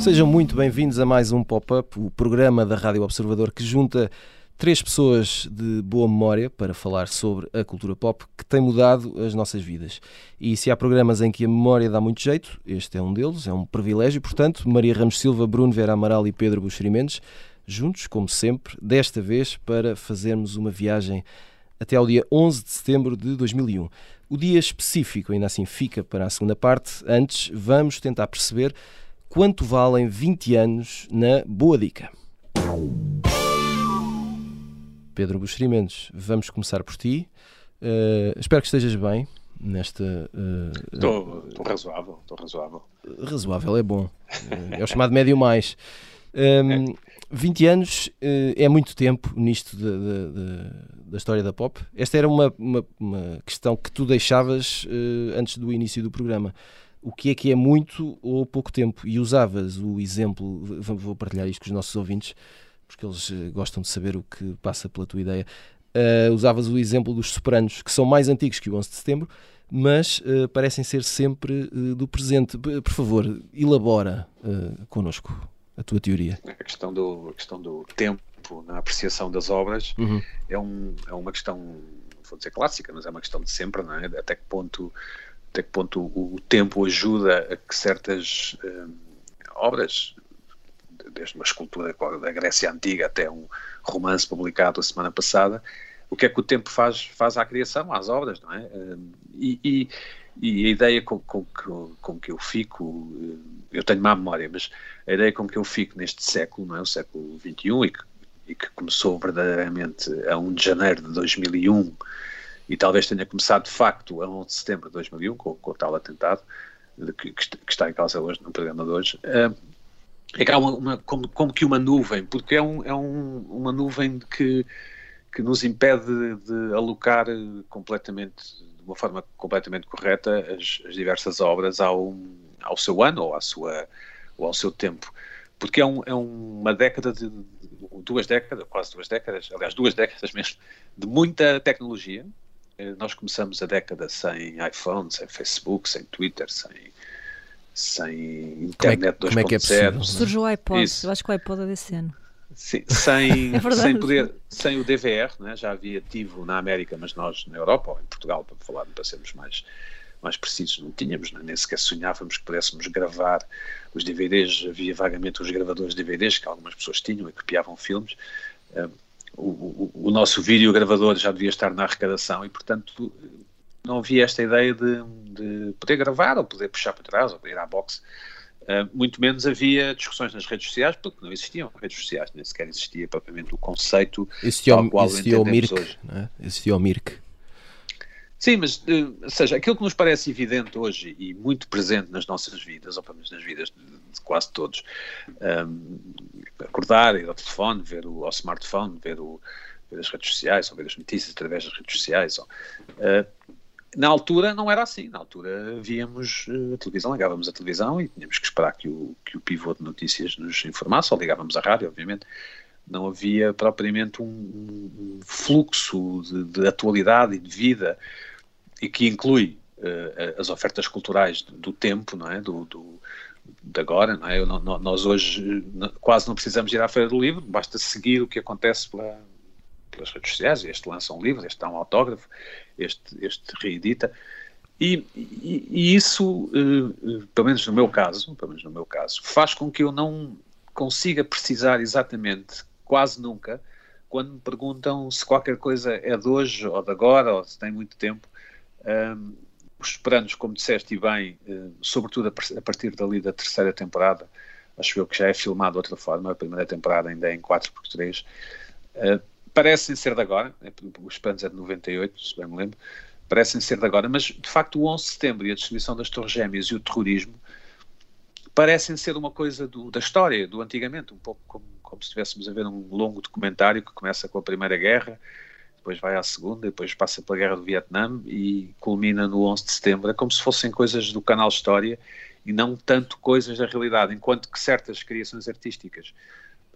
Sejam muito bem-vindos a mais um Pop-Up, o programa da Rádio Observador que junta três pessoas de boa memória para falar sobre a cultura pop que tem mudado as nossas vidas. E se há programas em que a memória dá muito jeito, este é um deles, é um privilégio. Portanto, Maria Ramos Silva, Bruno Vera Amaral e Pedro Buxeri Mendes, juntos, como sempre, desta vez para fazermos uma viagem até ao dia 11 de setembro de 2001. O dia específico ainda assim fica para a segunda parte. Antes, vamos tentar perceber quanto valem 20 anos na Boa Dica. Pedro Buxeri Mendes, vamos começar por ti. Uh, espero que estejas bem nesta. Estou uh, razoável, estou razoável. Razoável é bom. Uh, é o chamado médio mais. Um, é. 20 anos é muito tempo nisto de, de, de, da história da pop. Esta era uma, uma, uma questão que tu deixavas antes do início do programa o que é que é muito ou pouco tempo. E usavas o exemplo, vou partilhar isto com os nossos ouvintes, porque eles eh, gostam de saber o que passa pela tua ideia. Uh, usavas o exemplo dos Sopranos, que são mais antigos que o 11 de setembro, mas uh, parecem ser sempre uh, do presente. Por favor, elabora uh, connosco a tua teoria. A questão do, a questão do tempo na apreciação das obras uhum. é, um, é uma questão, vou dizer clássica, mas é uma questão de sempre, não é? Até que ponto até que ponto o, o tempo ajuda a que certas obras, desde uma escultura da Grécia Antiga até um romance publicado a semana passada, o que é que o tempo faz, faz à criação, às obras, não é? Hum, e, e, e a ideia com, com, com, que eu fico, hum, eu tenho má memória, mas a ideia com que eu fico neste século, não é? O século XXI, e que, e que começou verdadeiramente a 1 de janeiro de 2001 e talvez tenha começado de facto a 11 de setembro de 2001, com, com o tal atentado, que, que, está em causa hoje no programa de hoje, uh, é uma, uma como, como, que uma nuvem, porque é, um, é um, uma nuvem que, que nos impede de, de alocar completamente, de uma forma completamente correta, as, as diversas obras ao, ao seu ano ou, à sua, ou ao seu tempo. Porque é, um, é uma década de, duas décadas, quase duas décadas, aliás, duas décadas mesmo, de muita tecnologia, eh, nós começamos a década sem iPhone, sem Facebook, sem Twitter, sem, sem internet 2.0. Como é que é, é possível? Surge o iPod, Isso. eu acho que o iPod é desse ano. Sim, sem, é sem, poder, sem o DVR, né? já havia ativo na América, mas nós na Europa ou em Portugal, para falar, para sermos mais, mais precisos, não tínhamos, né? nem sequer sonhávamos que pudéssemos gravar os DVDs, havia vagamente os gravadores de DVDs que algumas pessoas tinham e copiavam filmes. Uh, o, o, nosso vídeo gravador já devia estar na arrecadação e, portanto, não havia esta ideia de, de poder gravar ou poder puxar para trás ou ir à boxe. Uh, muito menos havia discussões nas redes sociais, porque não existiam redes sociais, nem sequer existia propriamente o conceito existia qual existia o Mirk, hoje. É? Existia o Mirk. Sim, mas, uh, ou seja, aquilo que nos parece evidente hoje e muito presente nas nossas vidas, ou pelo menos nas vidas de, de quase todos, um, acordar, ir ao telefone, ver o, ao smartphone, ver, o, ver as redes sociais, ou ver as notícias através das redes sociais. Ou, uh, na altura não era assim, na altura víamos uh, a televisão, ligávamos a televisão e tínhamos que esperar que o, que o pivô de notícias nos informasse, ou ligávamos à rádio, obviamente. Não havia propriamente um, um fluxo de, de, atualidade e de vida e que inclui uh, as ofertas culturais do, do tempo, não é? Do, do, de agora, não é? nós hoje quase não precisamos ir à Feira do Livro, basta seguir o que acontece pela, pelas redes sociais, este lança um livro, este dá um autógrafo, este, este reedita, e, e, e isso, uh, pelo menos no meu caso, pelo menos no meu caso, faz com que eu não consiga precisar exatamente, quase nunca, quando me perguntam se qualquer coisa é de hoje ou de agora, ou se tem muito tempo, um, ehm, os Esperanos, como disseste e bem, eh, sobretudo a partir dali da terceira temporada, acho eu que já é filmado de outra forma, a primeira temporada ainda é em 4x3, eh, parecem ser de agora, é, os Esperanos é de 98, se bem me lembro, parecem ser de agora, mas de facto o 11 de setembro e a destruição das Torres Gêmeas e o terrorismo parecem ser uma coisa do, da história, do antigamente, um pouco como, como se estivéssemos a ver um longo documentário que começa com a Primeira Guerra, depois vai à segunda, depois passa pela Guerra do Vietnã e culmina no 11 de setembro. É como se fossem coisas do canal História e não tanto coisas da realidade, enquanto que certas criações artísticas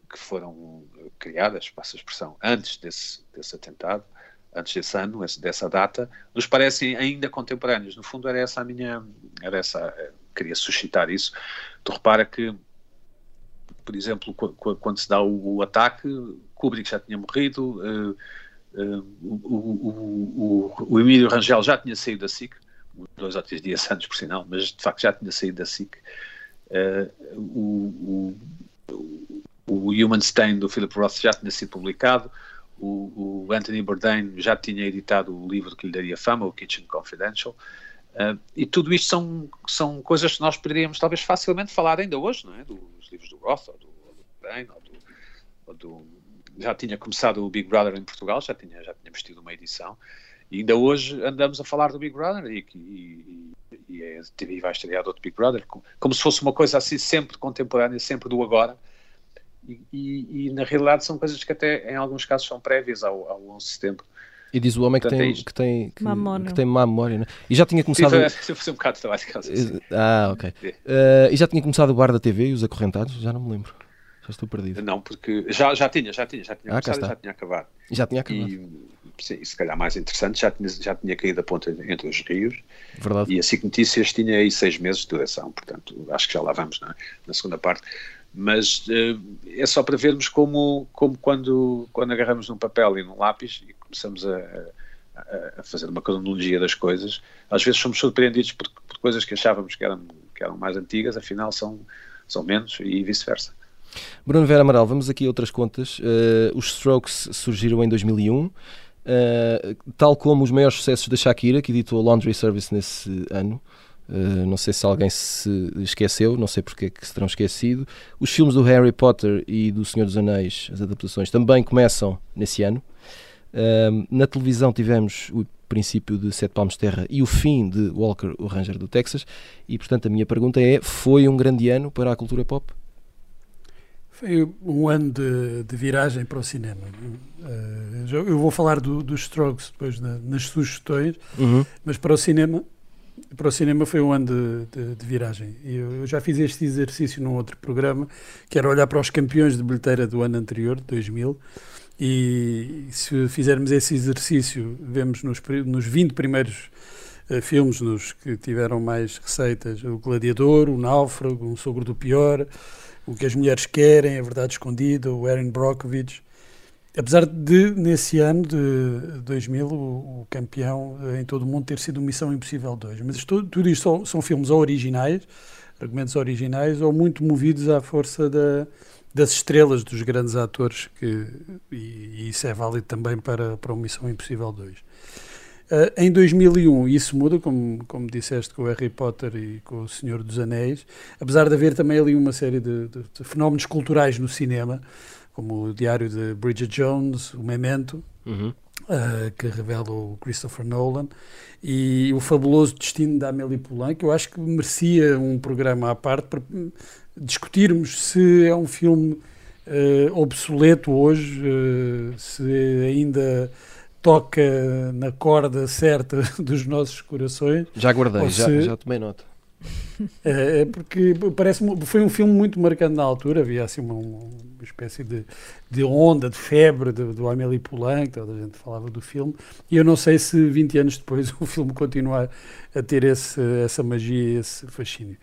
que foram criadas, passa a expressão, antes desse, desse atentado, antes desse ano, dessa data, nos parecem ainda contemporâneos. No fundo era essa a minha, era essa, eh, queria suscitar isso. Tu repara que, por exemplo, quando se dá o, ataque, Kubrick já tinha morrido, uh, uh, o, o, o, Emílio Rangel já tinha saído da SIC, dois ou três dias antes, por sinal, mas de facto já tinha saído da SIC. Uh, o, o, Human Stain do Philip Roth já tinha sido publicado, o, o, Anthony Bourdain já tinha editado o livro que lhe daria fama, o Kitchen Confidential, uh, e tudo isto são, são coisas que nós poderíamos talvez facilmente falar ainda hoje, não é? Dos livros do Roth, ou do, Bourdain, ou do, ou do, já tinha começado o Big Brother em Portugal, já tinha, já tínhamos tido uma edição, e ainda hoje andamos a falar do Big Brother e, e, e, é, e vai estrear outro Big Brother, como, como, se fosse uma coisa assim sempre contemporânea, sempre do agora. E, na realidade são coisas que até em alguns casos são prévias ao, ao 11 de setembro. E diz o homem que, tem, é que tem que, que, tem má memória, né? E já tinha começado. Se eu fosse um bocado de trabalho de casa. Ah, ok. Uh, e já tinha começado o bar da TV e os acorrentados? Já não me lembro. Já estou perdido. Não, porque já, já tinha, já tinha, já tinha ah, começado e já tinha acabado. Já tinha acabado. E, sim, se calhar mais interessante, já tinha, já tinha caído a ponta entre os rios. Verdade. E a SIC Notícias tinha aí seis meses de duração, portanto, acho que já lá vamos é? na segunda parte. Mas uh, é só para vermos como, como quando, quando agarramos num papel e num lápis e começamos a, a, a fazer uma cronologia das coisas, às vezes somos surpreendidos por, por coisas que achávamos que eram, que eram mais antigas, afinal são, são menos e vice-versa. Bruno Vera Amaral, vamos aqui a outras contas. Uh, os Strokes surgiram em 2001, uh, eh, tal como os maiores sucessos da Shakira, que editou Laundry Service nesse ano. Uh, não sei se alguém se esqueceu, não sei porque é que se terão esquecido. Os filmes do Harry Potter e do Senhor dos Anéis, as adaptações, também começam nesse ano. Uh, na televisão tivemos o princípio de Sete Palmos de Terra e o fim de Walker, o Ranger do Texas. E portanto a minha pergunta é: foi um grande ano para a cultura pop? Foi um ano de, de viragem para o cinema. Uh, eu vou falar do, dos Strokes depois na, nas sugestões, uhum. mas para o cinema para o cinema foi um ano de, de, de viragem. Eu, eu, já fiz este exercício num outro programa, que era olhar para os campeões de bilheteira do ano anterior, 2000, e se fizermos esse exercício, vemos nos, nos 20 primeiros uh, filmes nos que tiveram mais receitas, o Gladiador, o Náufrago, um Sogro do Pior, o que as mulheres querem, a verdade escondida, o Erin Brockovich. Apesar de, nesse ano de 2000, o, o, campeão em todo o mundo ter sido Missão Impossível 2. Mas isto, tudo isto são, são, filmes originais, argumentos originais, ou muito movidos à força da, das estrelas, dos grandes atores, que, e, e, isso é válido também para, para o Missão Impossível 2. Uh, em 2001 isso muda, como, como disseste, com o Harry Potter e com o Senhor dos Anéis, apesar de haver também ali uma série de, de, de fenómenos culturais no cinema, como o Diário de Bridget Jones, o Memento, uhum. uh, que revela o Christopher Nolan, e o fabuloso destino da Amélie Poulain, que eu acho que merecia um programa à parte para discutirmos se é um filme uh, obsoleto hoje, se ainda toca na corda certa dos nossos corações. Já guardei, já, se... já tomei nota. É, é porque parece foi um filme muito marcante na altura, havia assim uma, uma espécie de, de, onda, de febre do, do Amélie Poulain, que toda a gente falava do filme, e eu não sei se 20 anos depois o filme continua a ter esse, essa magia, esse fascínio.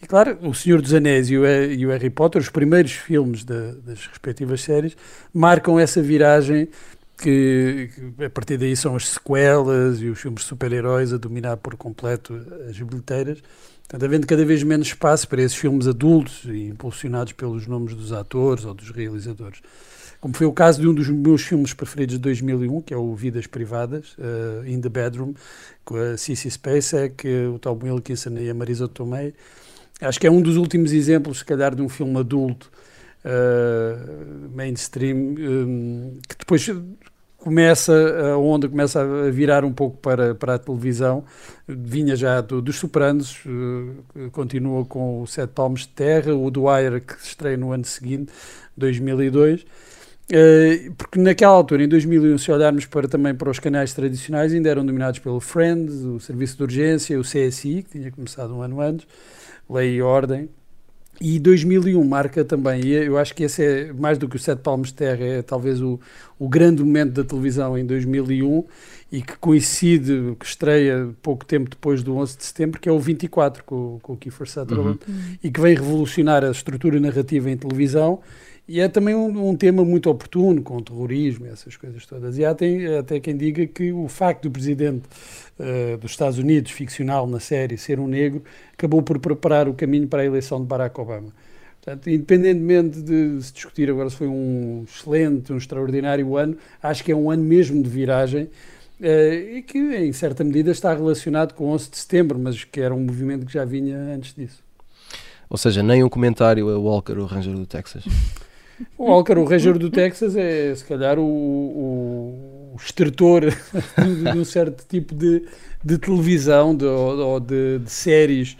E claro, O Senhor dos Anéis e o, e o Harry Potter, os primeiros filmes das respectivas séries, marcam essa viragem que, que, a partir daí são as sequelas e os filmes de super-heróis a dominar por completo as bilheteiras. Portanto, havendo cada vez menos espaço para esses filmes adultos e impulsionados pelos nomes dos atores ou dos realizadores. Como foi o caso de um dos meus filmes preferidos de 2001, que é o Vidas Privadas, uh, In the Bedroom, com a Cissy Spacek, o Tom Wilkinson e a Marisa Tomei. Acho que é um dos últimos exemplos, se calhar, de um filme adulto uh, mainstream, um, que depois começa, a onda começa a virar um pouco para, para a televisão, vinha já do, dos Sopranos, uh, continua com o Sete Palmos de Terra, o Dwyer que se estreia no ano seguinte, 2002, uh, porque naquela altura, em 2001, se olharmos para, também para os canais tradicionais, ainda eram dominados pelo Friends, o Serviço de Urgência, o CSI, que tinha começado um ano antes, lei e ordem. E 2001 marca também, e eu acho que esse é mais do que o Sete Palmos de Terra, é talvez o, o grande momento da televisão em 2001 e que coincide, que estreia pouco tempo depois do 11 de setembro, que é o 24 com, com o Kiefer Sutherland. Uhum. e que vem revolucionar a estrutura narrativa em televisão e é também um, um, tema muito oportuno, com o terrorismo e essas coisas todas. E há até, até quem diga que o facto do presidente uh, dos Estados Unidos, ficcional na série, ser um negro, acabou por preparar o caminho para a eleição de Barack Obama. Portanto, independentemente de se discutir agora se foi um excelente, um extraordinário ano, acho que é um ano mesmo de viragem uh, e que, em certa medida, está relacionado com 11 de setembro, mas que era um movimento que já vinha antes disso. Ou seja, nem um comentário a Walker, o Ranger do Texas. O Walker, o Ranger do Texas, é se calhar o, o, o extrator de, de, um certo tipo de, de televisão de, ou de, de séries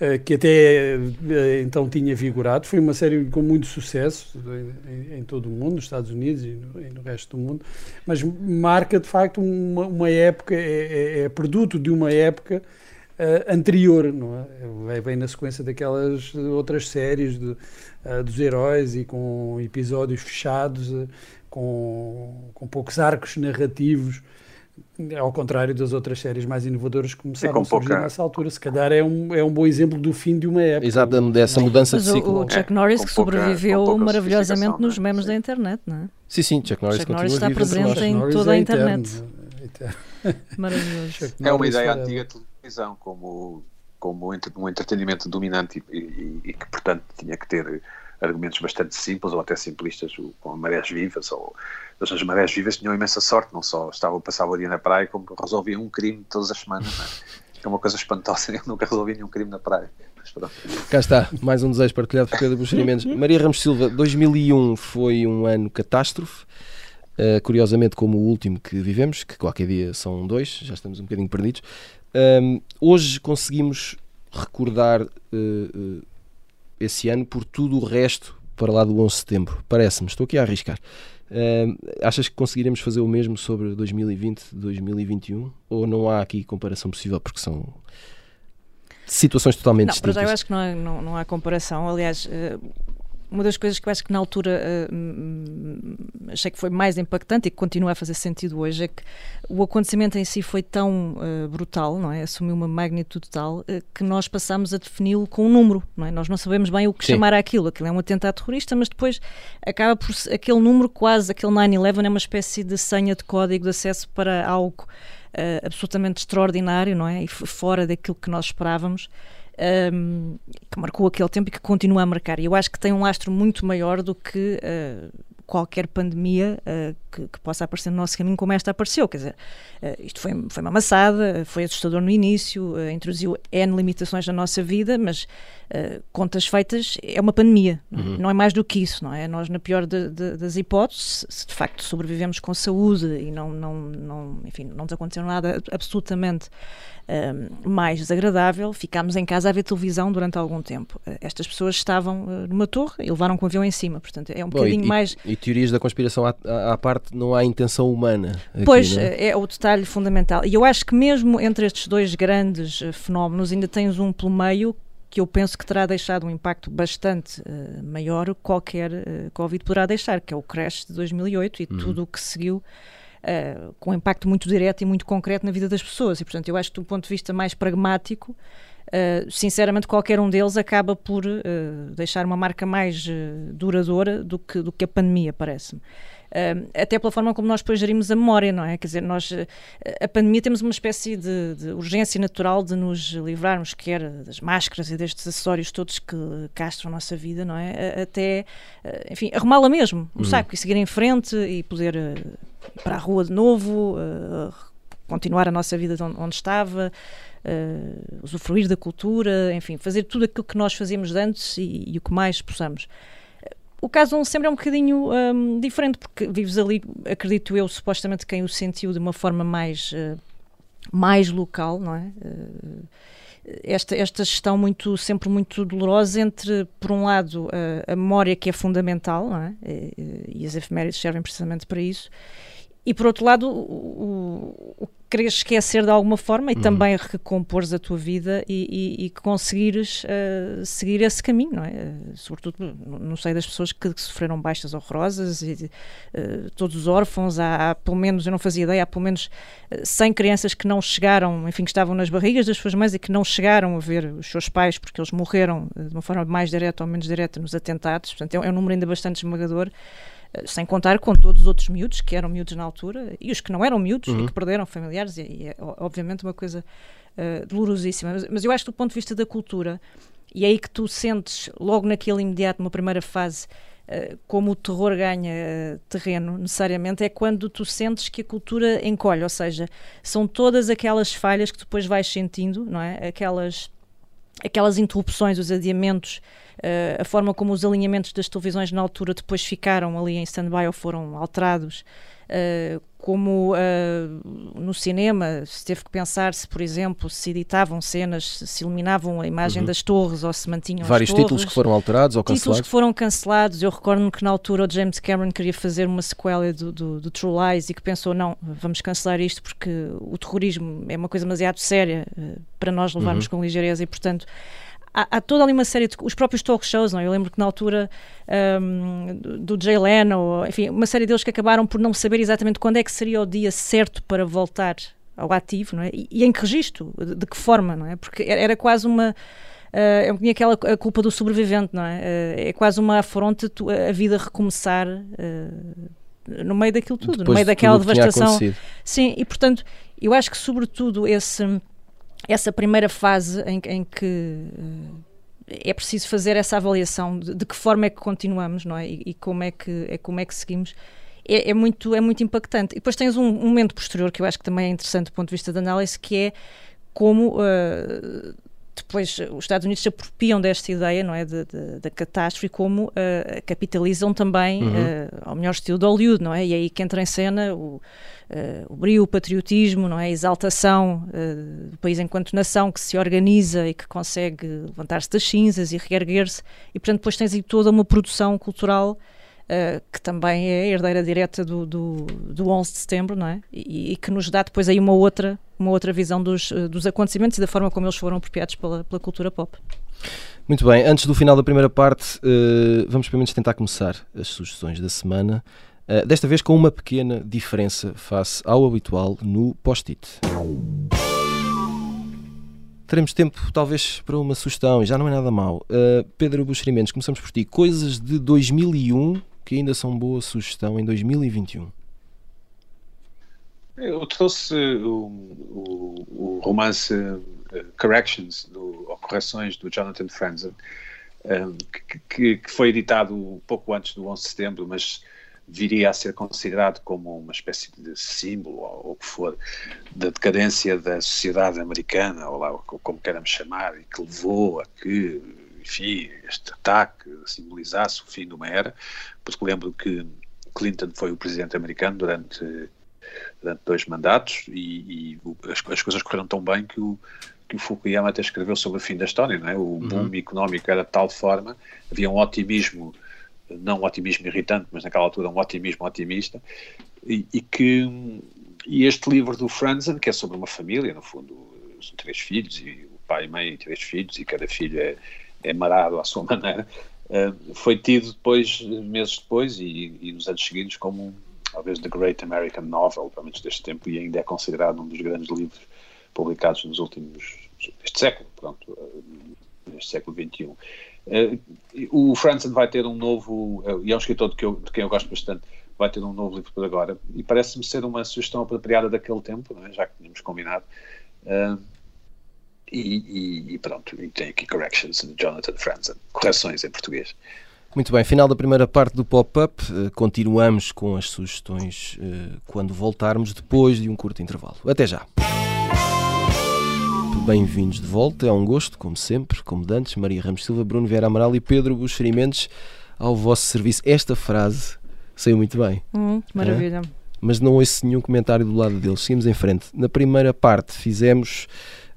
uh, que até uh, então tinha vigorado. Foi uma série com muito sucesso em, em, todo o mundo, nos Estados Unidos e no, e no, resto do mundo, mas marca de facto uma, uma época, é, é, é produto de uma época Uh, anterior, não é? Vem na sequência daquelas outras séries de, uh, dos heróis e com episódios fechados, uh, com, com poucos arcos narrativos, ao contrário das outras séries mais inovadoras que começaram a surgir pouca... nessa altura. Se calhar é um, é um bom exemplo do fim de uma época. Exato, dessa mudança de ciclo. O, Chuck Norris é, que sobreviveu maravilhosamente nos memes da internet, não é? Sim, sim, Chuck Norris, Chuck Norris está presente em toda a internet. Maravilhoso. É uma ideia antiga televisão como, como um entretenimento dominante e, e, e, que, portanto, tinha que ter argumentos bastante simples ou até simplistas, com marés vivas. Ou, as marés vivas tinham imensa sorte, não só estavam, passavam o dia na praia, como resolviam um crime todas as semanas. É? é uma coisa espantosa, eu nunca resolvi nenhum crime na praia. Cá está, mais um desejo partilhado por Pedro Buxerimentos. Maria Ramos Silva, 2001 foi um ano catástrofe. Uh, curiosamente, como o último que vivemos, que qualquer dia são dois, já estamos um bocadinho perdidos. Um, hoje conseguimos recordar uh, uh, esse ano por tudo o resto para lá do 11 de setembro. Parece-me, estou aqui a arriscar. Uh, achas que conseguiremos fazer o mesmo sobre 2020, 2021? Ou não há aqui comparação possível porque são situações totalmente não, distintas? Não, eu acho que não, há, não, não há comparação. Aliás, uma das coisas que eu acho que na altura uh, achei que foi mais impactante e que continua a fazer sentido hoje é que o acontecimento em si foi tão uh, brutal, não é? Assumiu uma magnitude tal uh, que nós passamos a defini-lo com um número, não é? Nós não sabemos bem o que Sim. chamar aquilo. Aquilo é um atentado terrorista, mas depois acaba por aquele número quase, aquele 9-11 é uma espécie de senha de código de acesso para algo absolutamente extraordinário, não é? E fora daquilo que nós esperávamos um, que marcou aquele tempo e que continua a marcar. E eu acho que tem um lastro muito maior do que uh, qualquer pandemia uh, que, que, possa aparecer no nosso caminho como esta apareceu. Quer dizer, uh, isto foi, foi uma amassada, foi assustador no início, uh, introduziu N limitações na nossa vida, mas contas feitas é uma pandemia, uhum. não é mais do que isso, não é? Nós, na pior de, de, das hipóteses, se de facto sobrevivemos com saúde e não, não, não, enfim, não nos aconteceu nada absolutamente mais desagradável, ficámos em casa a ver televisão durante algum tempo. Uh, estas pessoas estavam uh, numa torre e levaram com o avião em cima, portanto é um Bom, bocadinho e, mais. E, teorias da conspiração à, à, parte, não há intenção humana. Aqui, pois, é? é? o detalhe fundamental. E eu acho que mesmo entre estes dois grandes fenómenos, ainda tens um pelo meio que eu penso que terá deixado um impacto bastante uh, maior qualquer uh, Covid poderá deixar, que é o crash de 2008 e uhum. tudo o que seguiu uh, com um impacto muito direto e muito concreto na vida das pessoas. E, portanto, eu acho que, do ponto de vista mais pragmático, uh, sinceramente, qualquer um deles acaba por uh, deixar uma marca mais duradoura do que, do que a pandemia, parece-me. Até pela forma como nós depois gerimos a memória, não é? Quer dizer, nós, a pandemia temos uma espécie de, de, urgência natural de nos livrarmos, quer das máscaras e destes acessórios todos que castram a nossa vida, não é? Até, enfim, arrumá-la mesmo, um uhum. saco, e seguir em frente e poder para a rua de novo, continuar a nossa vida onde, onde estava, usufruir da cultura, enfim, fazer tudo aquilo que nós fazíamos antes e, e o que mais possamos. O caso 11 sempre é um bocadinho um, diferente, porque vives ali, acredito eu, supostamente quem o sentiu de uma forma mais, uh, mais local, não é? Uh, esta, esta gestão muito, sempre muito dolorosa entre, por um lado, a, a memória que é fundamental, é? e, e, as efemérides servem precisamente para isso, e por outro lado, o, o, querer esquecer de alguma forma e uhum. também recompores a tua vida e, e, e conseguires uh, seguir esse caminho, não é? Uh, sobretudo, não sei das pessoas que, que sofreram baixas horrorosas e uh, todos os órfãos, há, há, pelo menos, eu não fazia ideia, há pelo menos 100 crianças que não chegaram, enfim, que estavam nas barrigas das suas mães e que não chegaram a ver os seus pais porque eles morreram de uma forma mais direta ou menos direta nos atentados, portanto é, é um número ainda bastante esmagador sem contar com todos os outros miúdos que eram miúdos na altura e os que não eram miúdos uhum. e que perderam familiares, e, e é obviamente uma coisa uh, dolorosíssima. Mas, mas, eu acho que do ponto de vista da cultura, e é aí que tu sentes, logo naquele imediato, numa primeira fase, uh, como o terror ganha uh, terreno, necessariamente, é quando tu sentes que a cultura encolhe, ou seja, são todas aquelas falhas que depois vais sentindo, não é? Aquelas, aquelas interrupções, os adiamentos Uh, a forma como os alinhamentos das televisões na altura depois ficaram ali em stand-by ou foram alterados, uh, como uh, no cinema se teve que pensar se, por exemplo, se editavam cenas, se eliminavam a imagem uhum. das torres ou se mantinham Vários torres, títulos que foram alterados ou cancelados. Títulos que foram cancelados. Eu recordo-me que na altura o James Cameron queria fazer uma sequela do, do, do, True Lies e que pensou, não, vamos cancelar isto porque o terrorismo é uma coisa demasiado séria para nós levarmos uhum. com ligeireza e, portanto, há, há, toda ali uma série de. Os próprios talk shows, não? É? Eu lembro que na altura um, do, Jay Leno, enfim, uma série deles que acabaram por não saber exatamente quando é que seria o dia certo para voltar ao ativo, não é? E, e em que registro? De, de, que forma, não é? Porque era quase uma. Uh, eu tinha aquela a culpa do sobrevivente, não é? Uh, é quase uma afronta tu, a vida recomeçar uh, no meio daquilo tudo, Depois no meio daquela devastação. Sim, e portanto, eu acho que sobretudo esse essa primeira fase em, em que uh, é preciso fazer essa avaliação de, de, que forma é que continuamos não é? E, e, como, é que, é, como é que seguimos é, é, muito, é muito impactante. E depois tens um, um, momento posterior que eu acho que também é interessante do ponto de vista da análise, que é como uh, depois os Estados Unidos se apropriam desta ideia, não é, da catástrofe, como uh, capitalizam também, uhum. uh, ao melhor estilo de Hollywood, não é? E é aí que entra em cena o, uh, o brio, o patriotismo, não é? A exaltação do país enquanto nação que se organiza e que consegue levantar-se das cinzas e reerguer-se, e portanto depois tens aí toda uma produção cultural Uh, que também é herdeira direta do, do, do 11 de setembro, não é? E, e, que nos dá depois aí uma outra, uma outra visão dos, uh, dos acontecimentos e da forma como eles foram apropriados pela, pela cultura pop. Muito bem, antes do final da primeira parte, uh, vamos pelo menos tentar começar as sugestões da semana, desta vez com uma pequena diferença face ao habitual no post-it. Teremos tempo, talvez, para uma sugestão, e já não é nada mal. Pedro Buxerimentos, começamos por ti. Coisas de 2001 que ainda são boa sugestão em 2021? Eu trouxe o, o, o romance uh, Corrections, do, ou Correções, do Jonathan Franzen, um, que, que, foi editado pouco antes do 11 de setembro, mas viria a ser considerado como uma espécie de símbolo, ou o que for, da decadência da sociedade americana, ou lá como queremos chamar, e que levou a que enfim, este ataque simbolizasse o fim de uma era, porque lembro que Clinton foi o presidente americano durante, durante dois mandatos e, e as, as, coisas correram tão bem que o, que o Fukuyama até escreveu sobre o fim da história, não é? O uhum. boom económico era de tal forma, havia um otimismo, não um otimismo irritante, mas naquela altura um otimismo otimista, e, e que e este livro do Franzen, que é sobre uma família, no fundo, são três filhos, e o pai e mãe e três filhos, e cada filho é, é marado à sua maneira, uh, foi tido depois, meses depois, e, e, nos anos seguintes, como talvez The Great American Novel, pelo menos deste tempo, e ainda é considerado um dos grandes livros publicados nos últimos, deste século, pronto, neste século XXI. Uh, o Franzen vai ter um novo, e é um escritor de, que eu, de quem eu gosto bastante, vai ter um novo livro por agora, e parece-me ser uma sugestão apropriada daquele tempo, é? já que tínhamos combinado. E, e, e, pronto, e tem aqui corrections de Jonathan Franzen, correções em português. Muito bem, final da primeira parte do pop-up. Uh, continuamos com as sugestões uh, quando voltarmos depois de um curto intervalo. Até já. Bem-vindos de volta, é um gosto, como sempre, como dantes, Maria Ramos Silva, Bruno Vieira Amaral e Pedro Buxerimentos ao vosso serviço. Esta frase saiu muito bem. Hum, maravilha. É? Mas não ouço nenhum comentário do lado deles. Seguimos em frente. Na primeira parte fizemos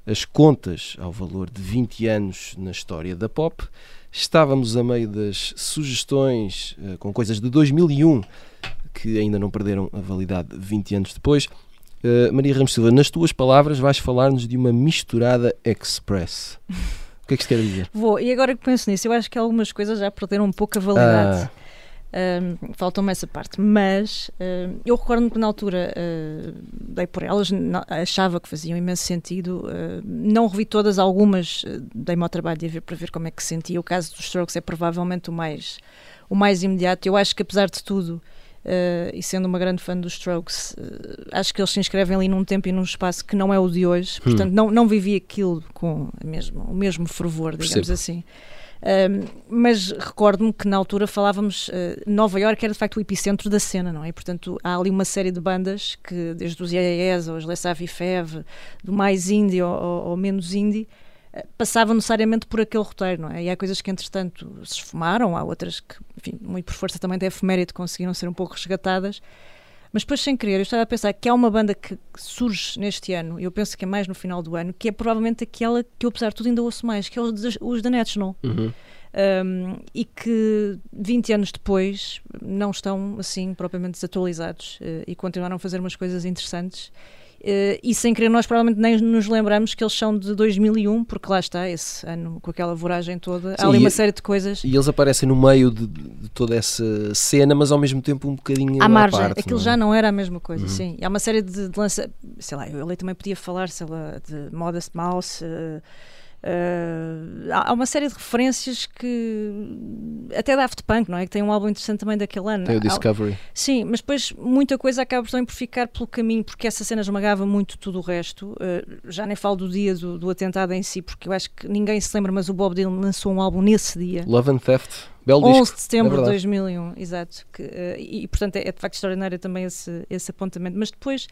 as contas ao valor de 20 anos na história da pop. Estávamos a meio das sugestões uh, com coisas de 2001 que ainda não perderam a validade 20 anos depois. Uh, Maria Ramos Silva, nas tuas palavras vais falar-nos de uma misturada express. O que é que isto quer dizer? Vou, e agora que penso nisso, eu acho que algumas coisas já perderam um pouco a validade. Ah. Um, Faltou-me essa parte, mas uh, eu recordo-me que na altura uh, dei por elas, não, achava que faziam imenso sentido. Uh, não revi todas, algumas dei-me ao trabalho de ver para ver como é que se sentia. O caso dos Strokes é provavelmente o mais, o mais imediato. Eu acho que, apesar de tudo, Uh, e sendo uma grande fã dos Strokes, uh, acho que eles se inscrevem ali num tempo e num espaço que não é o de hoje, hum. portanto não, não vivi aquilo com mesmo, o mesmo fervor, digamos Percebo. assim. Mas recordo-me que na altura falávamos, Nova York era de facto o epicentro da cena, não é? E, portanto há ali uma série de bandas que, desde os IAES aos Les Fev, do mais indie ou, menos indie, passavam necessariamente por aquele roteiro, não é? E há coisas que, entretanto, se esfumaram, há outras que, enfim, muito por força também da efeméride conseguiram ser um pouco resgatadas. Mas depois, sem querer, eu estava a pensar que há uma banda que surge neste ano, e eu penso que é mais no final do ano, que é provavelmente aquela que eu, apesar de tudo, ainda ouço mais, que é os, os da National. Uhum. Um, e que 20 anos depois não estão assim propriamente desatualizados uh, e continuaram a fazer umas coisas interessantes e sem querer, nós provavelmente nem nos lembramos que eles são de 2001, porque lá está, esse ano, com aquela voragem toda, Sim, há ali uma série de coisas. E eles aparecem no meio de, de, toda essa cena, mas ao mesmo tempo um bocadinho à margem. Parte, Aquilo não é? já não era a mesma coisa, uhum. sim. E há uma série de, de lança. Sei lá, eu ali também podia falar, sei lá, de Modest Mouse. Uh, Uh, há uma série de referências que até Daft Punk, não é? Que tem um álbum interessante também daquele ano. Tem o Discovery. Há, sim, mas depois muita coisa acaba também por ficar pelo caminho, porque essa cena esmagava muito tudo o resto. Uh, já nem falo do dia do, do, atentado em si, porque eu acho que ninguém se lembra, mas o Bob Dylan lançou um álbum nesse dia. Love and Theft. Belo 11 disco, de setembro é de 2001, exato. Que, uh, e, e, portanto é, é de facto extraordinário também esse, esse apontamento. Mas depois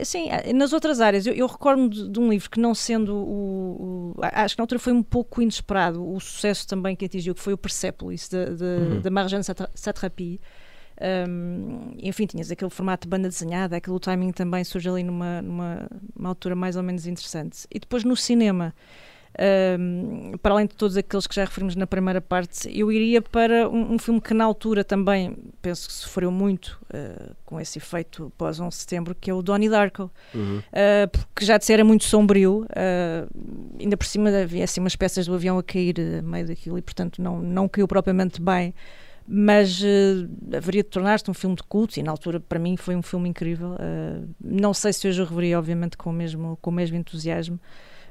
assim, nas outras áreas, eu, eu recordo de, de, um livro que não sendo o, o, Acho que na altura foi um pouco inesperado o sucesso também que atingiu, que foi o Persepolis, da uhum. Marjane Satrapi. Um, enfim, tinhas aquele formato de banda desenhada, aquele timing também surge ali numa, numa altura mais ou menos interessante. E depois no cinema, um, para além de todos aqueles que já referimos na primeira parte, eu iria para um, um filme que na altura também penso que sofreu muito uh, com esse efeito pós 11 de setembro, que é o Donnie Darko, uhum. uh, porque já de ser era muito sombrio, uh, ainda por cima havia assim umas peças do avião a cair no meio daquilo e portanto não, não caiu propriamente bem. Mas uh, haveria de tornar-se um filme de culto e na altura para mim foi um filme incrível. Uh, não sei se hoje eu reveria obviamente com o mesmo, com o mesmo entusiasmo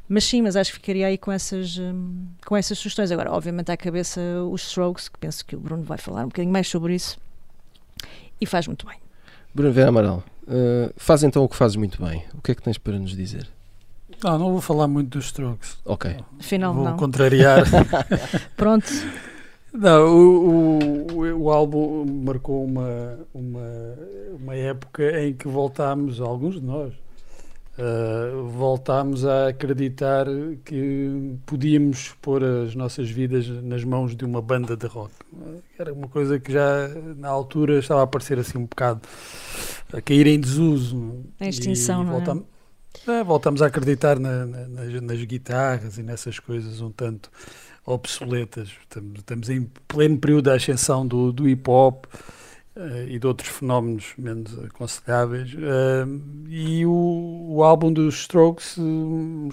mas sim, mas acho que ficaria aí com essas, hum, com essas sugestões. Agora, obviamente, à cabeça os Strokes, que penso que o Bruno vai falar um bocadinho mais sobre isso e faz muito bem. Bruno Vera Amaral, uh, faz então o que fazes muito bem. O que é que tens para nos dizer? Não, não vou falar muito dos Strokes. Ok. Afinal, vou não. contrariar. Pronto. Não, o, o, o, álbum marcou uma, uma, uma época em que voltámos, alguns de nós, Uh, voltámos a acreditar que podíamos pôr as nossas vidas nas mãos de uma banda de rock. Era uma coisa que já na altura estava a parecer assim um bocado a cair em desuso. A extinção, não é? É, voltamos a acreditar na, na, nas, nas, guitarras e nessas coisas um tanto obsoletas. Estamos, estamos em pleno período da ascensão do, do hip hop. Uh, e de outros fenómenos menos aconselháveis. Uh, e o, o, álbum dos Strokes uh,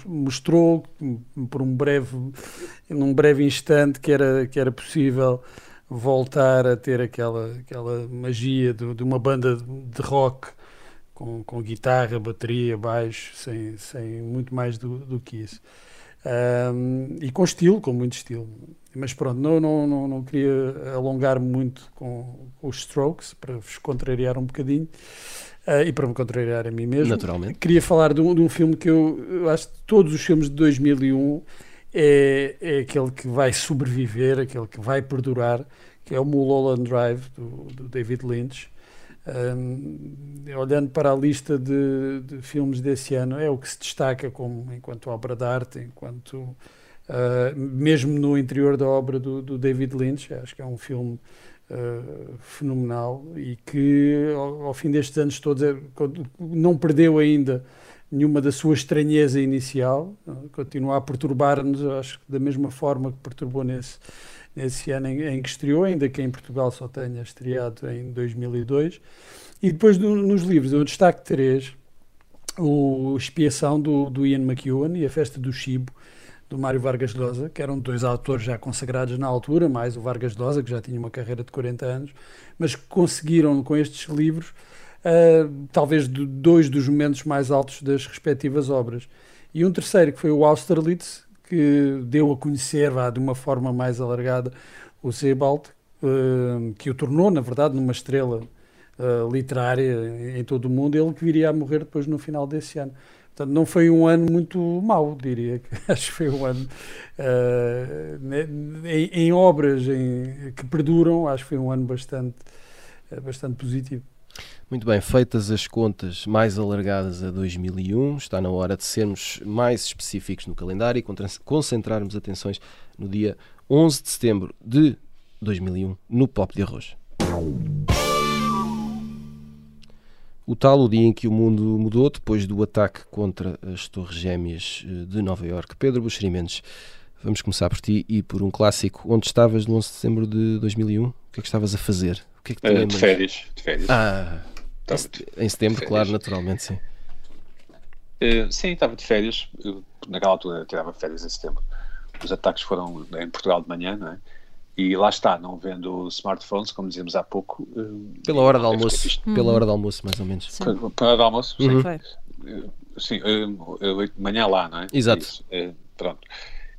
mostrou por um breve, num breve instante que era, que era possível voltar a ter aquela, aquela magia de, de uma banda de rock com, com guitarra, bateria, baixo, sem, sem muito mais do, do que isso. e com estilo, com muito estilo. Mas pronto, não, não, não, não queria alongar muito com, os Strokes, para vos contrariar um bocadinho. Uh, e para me contrariar a mim mesmo. Naturalmente. Queria falar de um, de um filme que eu, eu, acho que todos os filmes de 2001 é, é aquele que vai sobreviver, aquele que vai perdurar, que é o Mulholland Drive, do, do David Lynch. Um, olhando para a lista de, de, filmes desse ano, é o que se destaca como enquanto obra de arte, enquanto uh, mesmo no interior da obra do, do, David Lynch, acho que é um filme uh, fenomenal e que ao, ao, fim destes anos todos é, não perdeu ainda nenhuma da sua estranheza inicial, continua a perturbar-nos, acho que da mesma forma que perturbou nesse, nesse ano em, em, que estreou, ainda que em Portugal só tenha estreado em 2002. E depois do, nos livros eu destaco três, o Expiação do, do Ian McEwan e a Festa do Chibo, do Mário Vargas Llosa, que eram dois autores já consagrados na altura, mais o Vargas Llosa, que já tinha uma carreira de 40 anos, mas conseguiram com estes livros uh, talvez dois dos momentos mais altos das respectivas obras. E um terceiro, que foi o Austerlitz, que deu a conhecer vá, de uma forma mais alargada o Sebald, uh, que o tornou, na verdade, numa estrela uh, literária em todo o mundo, ele que viria a morrer depois no final desse ano. Portanto, não foi um ano muito mau, diria. Acho que foi um ano uh, em, em, obras em, que perduram, acho que foi um ano bastante, bastante positivo. Muito bem, feitas as contas mais alargadas a 2001, está na hora de sermos mais específicos no calendário e concentrarmos atenções no dia 11 de setembro de 2001 no Pop de Arroz. O tal o dia em que o mundo mudou depois do ataque contra as Torres Gêmeas eh, de Nova Iorque. Pedro Buxerimentos, vamos começar por ti e por um clássico. Onde estavas no 11 de setembro de 2001? O que é que estavas a fazer? O que é que uh, de férias, de férias. Ah, em, em setembro, claro, naturalmente, sim. Uh, sim, estava de férias. Eu, naquela altura tirava férias em setembro. Os ataques foram em Portugal de manhã, não é? E lá está, não vendo smartphones, como dizíamos há pouco. Eh, pela hora do almoço. Pela hora do almoço, mais ou menos. Sim. Pela hora do almoço, sim. Uhum. Sim, de manhã lá, não é? Exato. É, pronto.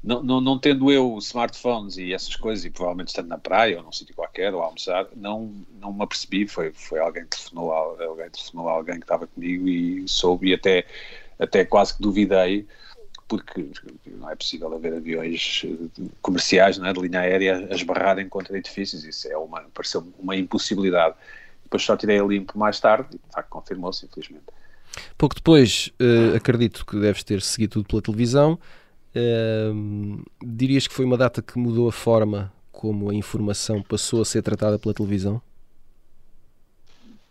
Não, não, não, tendo eu smartphones e essas coisas, e provavelmente estando na praia ou num sítio qualquer, ou a almoçar, não, não me apercebi. Foi, foi alguém que telefonou, alguém telefonou a alguém que estava comigo e soube, e até, até quase que duvidei porque não é possível haver aviões eh, comerciais não é, de linha aérea a esbarrarem contra edifícios, isso é uma, pareceu uma impossibilidade. Depois só tirei a limpo mais tarde e de facto confirmou-se, infelizmente. Pouco depois, uh, acredito que deves ter seguido tudo pela televisão. Uh, dirias que foi uma data que mudou a forma como a informação passou a ser tratada pela televisão?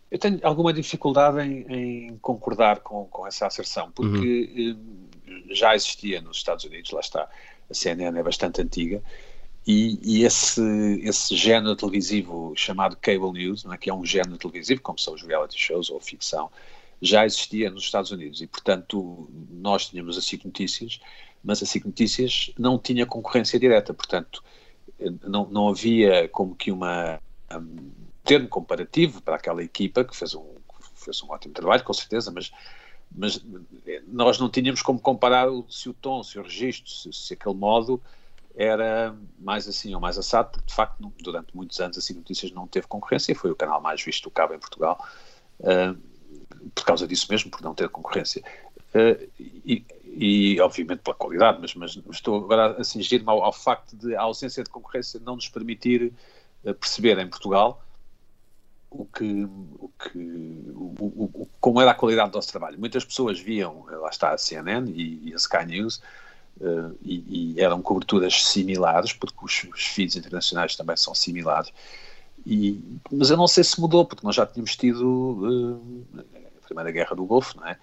Eu tenho alguma dificuldade em, em concordar com, com, essa asserção, porque uhum já existia nos Estados Unidos, lá está, a CNN é bastante antiga, e, e esse, esse género televisivo chamado cable news, não é, que é um género televisivo, como são os reality shows ou ficção, já existia nos Estados Unidos e, portanto, nós tínhamos a SIC Notícias, mas a SIC Notícias não tinha concorrência direta, portanto, não, não havia como que uma um termo comparativo para aquela equipa que fez um, fez um ótimo trabalho, com certeza, mas mas nós não tínhamos como comparar se o tom, se o registro, se, se aquele modo era mais assim ou mais assado, porque de facto durante muitos anos assim Notícias não teve concorrência e foi o canal mais visto do cabo em Portugal, uh, por causa disso mesmo, por não ter concorrência. Uh, e, e, obviamente pela qualidade, mas, mas estou agora a cingir-me ao, ao, facto de a ausência de concorrência não nos permitir uh, perceber em Portugal o que, o que, o, o, como era a qualidade do nosso trabalho. Muitas pessoas viam, lá está a CNN e, e a Sky News, uh, e, e, eram coberturas similares, porque os, os feeds internacionais também são similares. E, mas eu não sei se mudou, porque nós já tínhamos tido uh, a Primeira Guerra do Golfo, não é?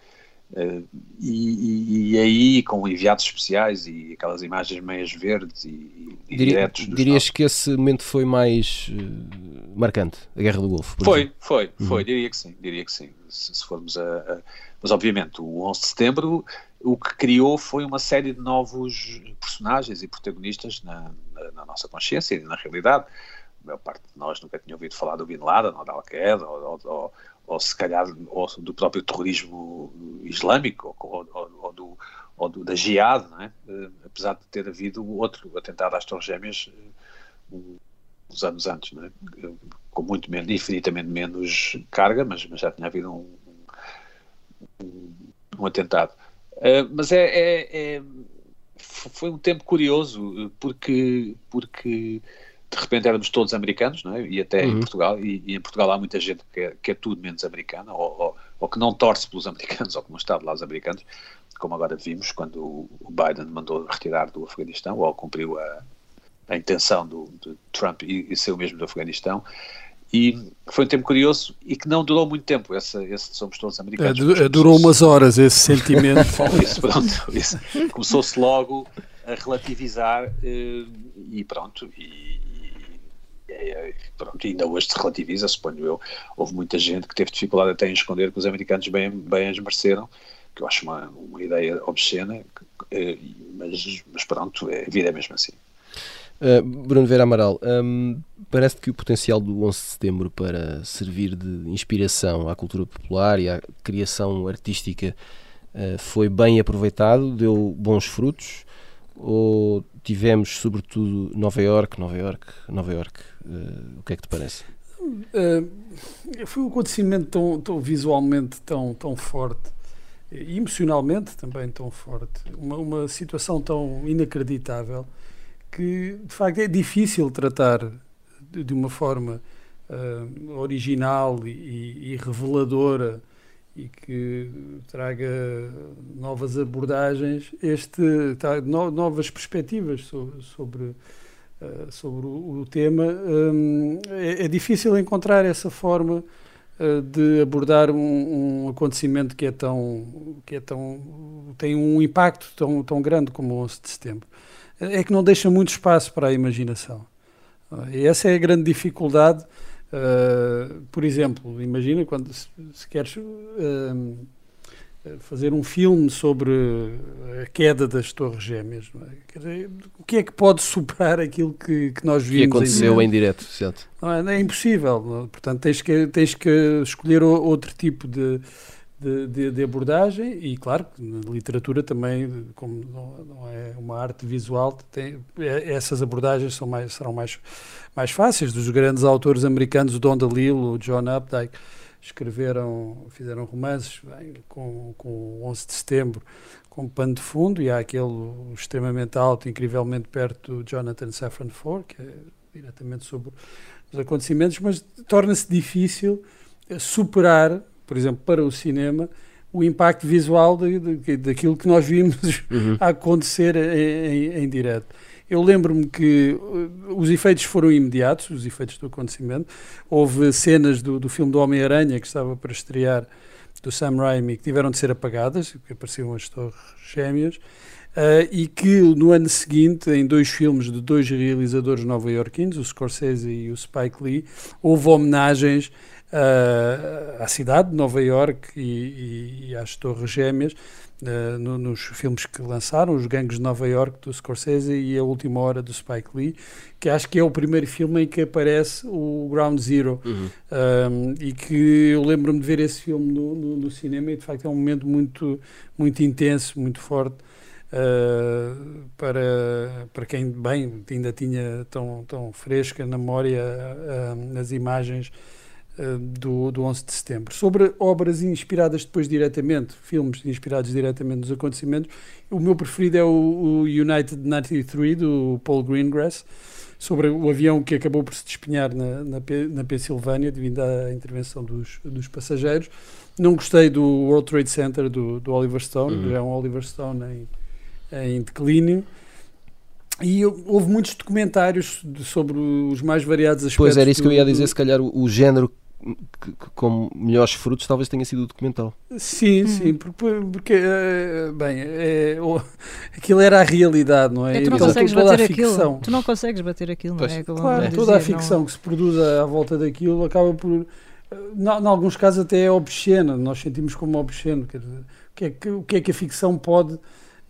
Uh, e, e, aí, com enviados especiais e aquelas imagens meias verdes e, e Diria, diretos. Dirias nossos... que esse momento foi mais uh, marcante, a Guerra do Golfo? Foi, exemplo. foi, uhum. foi, diria que sim, diria que sim. Se, se formos a, a, Mas, obviamente, o 11 de setembro o que criou foi uma série de novos personagens e protagonistas na, na, na nossa consciência e na realidade. A maior parte de nós nunca tinha ouvido falar do Bin Laden ou da Al-Qaeda ou, ou, ou se calhar ou do próprio terrorismo islâmico ou, ou, ou do, ou do, da Jihad, é? uh, apesar de ter havido outro atentado às Torres Gêmeas uh, uns anos antes, é? uh, com muito menos, infinitamente menos carga, mas, mas já tinha havido um, um, um atentado. mas é, é, é, foi um tempo curioso porque, porque de repente éramos todos americanos, não é? e até uhum. em Portugal, e, e, em Portugal há muita gente que é, que é tudo menos americana, ou, ou, ou, que não torce pelos americanos, ou que não está de lá os americanos, como agora vimos quando o Biden mandou retirar do Afeganistão, ou cumpriu a, a intenção do, de Trump e, e ser o mesmo do Afeganistão, e foi um tempo curioso e que não durou muito tempo, esse, esse somos todos americanos. É, durou umas horas esse sentimento. isso, pronto. Começou-se logo a relativizar eh, e pronto, e, é, pronto, ainda hoje se relativiza, suponho eu. Houve muita gente que teve dificuldade até em esconder que os americanos bem, bem as mereceram, que eu acho uma, uma ideia obscena, eh, mas, mas pronto, a vida é mesmo assim. Uh, Bruno Vera Amaral, um, parece que o potencial do 11 de setembro para servir de inspiração à cultura popular e à criação artística uh, foi bem aproveitado, deu bons frutos, ou tivemos sobretudo Nova York, Nova York, Nova York, uh, o que é que te parece? foi um acontecimento tão, tão, visualmente tão, tão forte e emocionalmente também tão forte, uma, uma situação tão inacreditável que de facto é difícil tratar de, de uma forma uh, original e, e, reveladora e que traga novas abordagens, este, tá, no, novas perspectivas sobre, uh, sobre o, o tema. Um, é, é, difícil encontrar essa forma uh, de abordar um, um, acontecimento que é tão que é tão tem um impacto tão tão grande como o 11 de setembro é que não deixa muito espaço para a imaginação. E essa é a grande dificuldade. Por exemplo, imagina quando se, se queres uh, fazer um filme sobre a queda das Torres Gêmeas, é? dizer, o que é que pode superar aquilo que, que nós vimos? Que aconteceu em direto, certo? É, é, impossível. Portanto, tens que, tens que escolher outro tipo de de, de, de, abordagem e claro na literatura também como não, não, é uma arte visual tem, é, essas abordagens são mais serão mais mais fáceis dos grandes autores americanos o Don DeLillo o John Updike escreveram fizeram romances bem, com, com o 11 de setembro como pano de fundo e há aquele extremamente alto incrivelmente perto do Jonathan Safran Foer que é diretamente sobre os acontecimentos mas torna-se difícil superar por exemplo, para o cinema, o impacto visual de, de, daquilo que nós vimos uhum. acontecer em, em, em direto. Eu lembro-me que uh, os efeitos foram imediatos, os efeitos do acontecimento. Houve cenas do, do filme do Homem-Aranha que estava para estrear, do Sam Raimi, que tiveram de ser apagadas, que apareciam as torres gêmeas, uh, e que no ano seguinte, em dois filmes de dois realizadores nova-iorquinos, o Scorsese e o Spike Lee, houve homenagens uh, à cidade de Nova York e, e, e às Torres Gêmeas, uh, no, nos filmes que lançaram, Os Gangues de Nova York do Scorsese e A Última Hora do Spike Lee, que acho que é o primeiro filme em que aparece o Ground Zero. Uhum. Um, e que eu lembro-me de ver esse filme no, no, no, cinema e de facto é um momento muito, muito intenso, muito forte. Uh, para, para quem bem ainda tinha tão, tão fresca na memória uh, as imagens do, do 11 de setembro. Sobre obras inspiradas depois diretamente, filmes inspirados diretamente nos acontecimentos, o meu preferido é o, o United 93, do Paul Greengrass, sobre o avião que acabou por se despenhar na, na, na Pensilvânia devido à intervenção dos, dos passageiros. Não gostei do World Trade Center do, do Oliver Stone, uhum. é um Oliver Stone em, em declínio. E houve muitos documentários sobre os mais variados aspectos. Pois era isso do, que eu ia dizer, se calhar o, o género que, que, com melhores frutos talvez tenha sido o documental. Sim, hum. sim, porque, porque eh, bem, é, aquilo era a realidade, não é? é tu não então, consegues bater aquilo. Tu não consegues bater aquilo, não é? Claro, é. toda a ficção não... que se produz à, volta daquilo acaba por, eh, em alguns casos até é obscena, nós sentimos como obsceno, quer dizer, o que é que, o que, é que a ficção pode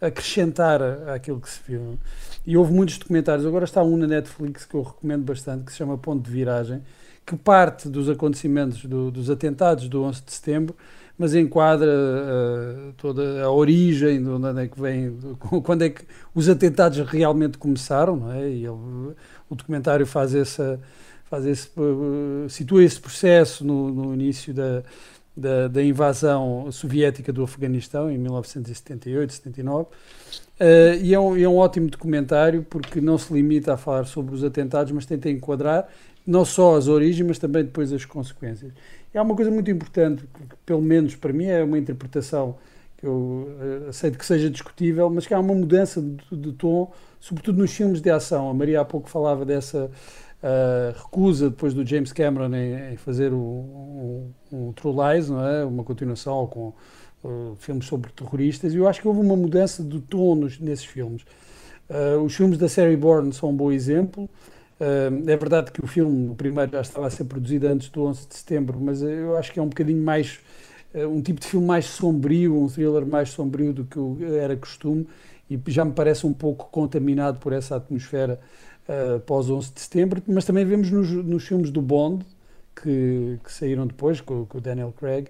acrescentar àquilo que se viu. E houve muitos documentários, agora está um na Netflix que eu recomendo bastante, que se chama Ponto de Viragem, que parte dos acontecimentos do, dos atentados do 11 de setembro, mas enquadra uh, toda a origem de onde é que vem, quando é que os atentados realmente começaram, não é? E ele, o documentário faz essa, faz esse, uh, situa esse processo no, no início da, da, da, invasão soviética do Afeganistão em 1978, 79. Uh, e é um, é um ótimo documentário porque não se limita a falar sobre os atentados, mas tenta enquadrar não só as origens, mas também depois as consequências. É uma coisa muito importante, que, pelo menos para mim é uma interpretação que eu uh, aceito que seja discutível, mas que há uma mudança de, de, tom, sobretudo nos filmes de ação. A Maria há pouco falava dessa uh, recusa depois do James Cameron em, em fazer o, um, um True Lies, não é? uma continuação com uh, filmes sobre terroristas, e eu acho que houve uma mudança de tom nos, nesses filmes. os filmes da série Bourne são um bom exemplo. Uh, é verdade que o filme, o primeiro, já estava a ser produzido antes do 11 de setembro, mas eu acho que é um bocadinho mais. Uh, um tipo de filme mais sombrio, um thriller mais sombrio do que era costume, e já me parece um pouco contaminado por essa atmosfera uh, pós 11 de setembro. Mas também vemos nos, nos filmes do Bond, que, que saíram depois, com, com o Daniel Craig,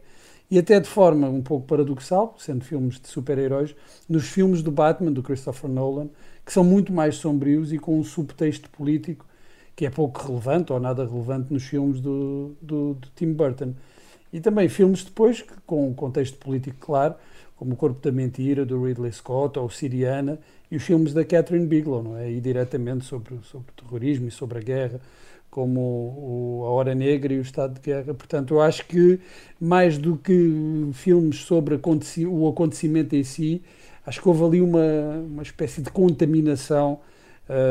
e até de forma um pouco paradoxal, sendo filmes de super-heróis, nos filmes do Batman, do Christopher Nolan, que são muito mais sombrios e com um subtexto político que é pouco relevante ou nada relevante nos filmes do, do, do Tim Burton. E também filmes depois com um contexto político claro, como O Corpo da Mentira, do Ridley Scott, ou Siriana, e os filmes da Catherine Bigelow, não é? E diretamente sobre, sobre o terrorismo e sobre a guerra, como o, A Hora Negra e o Estado de Guerra. Portanto, eu acho que mais do que filmes sobre aconteci o acontecimento em si, acho que houve ali uma, uma espécie de contaminação,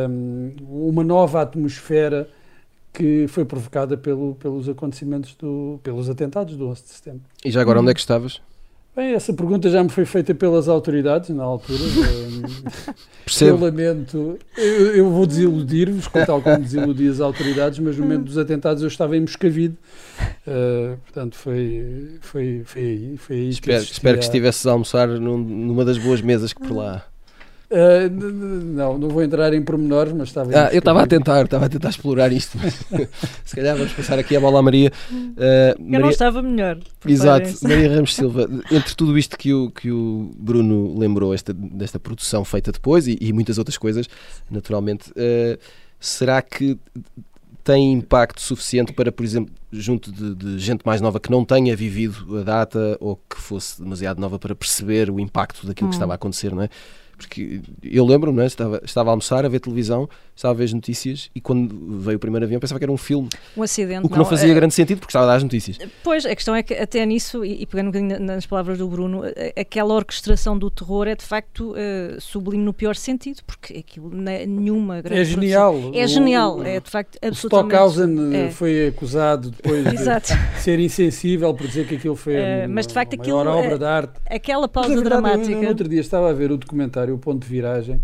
um, uma nova atmosfera que foi provocada pelo, pelos acontecimentos, do, pelos atentados do 11 de setembro. E já agora, onde é que estavas? Bem, essa pergunta já me foi feita pelas autoridades na altura. Percebo. Eu lamento, eu, eu vou desiludir-vos, tal como desiludi as autoridades, mas no momento dos atentados eu estava em Moscavide. Uh, portanto, foi, foi, foi aí. Foi aí espero, que, espero que estivesses a almoçar num, numa das boas mesas que por lá. Uh, não, não vou entrar em pormenores, mas estava. Ah, eu estava a tentar, estava a tentar explorar isto. se calhar vamos passar aqui a bola à Maria. Uh, Maria... Eu não estava melhor. Exato, Maria Ramos Silva. Entre tudo isto que o, que o Bruno lembrou, esta, desta produção feita depois e, e muitas outras coisas, naturalmente, uh, será que tem impacto suficiente para, por exemplo, junto de, de, gente mais nova que não tenha vivido a data ou que fosse demasiado nova para perceber o impacto daquilo hum. que estava a acontecer, não é? Porque eu lembro-me, é? estava, estava a almoçar, a ver televisão, estava a ver as notícias e quando veio o primeiro avião pensava que era um filme. Um acidente. O que não, não fazia é... grande sentido porque estava a dar as notícias. Pois, a questão é que até nisso, e, e pegando um bocadinho nas palavras do Bruno, aquela orquestração do terror é de facto uh, sublime no pior sentido, porque aquilo é nenhuma grande. É genial. É genial, o, é de facto absolutamente. Stockhausen eh, é. foi acusado depois de ser insensível por dizer que aquilo foi uh, mas de facto a aquilo, maior obra de arte. Aquela pausa mas, verdade, dramática. Eu, no outro dia estava a ver o documentário o ponto de viragem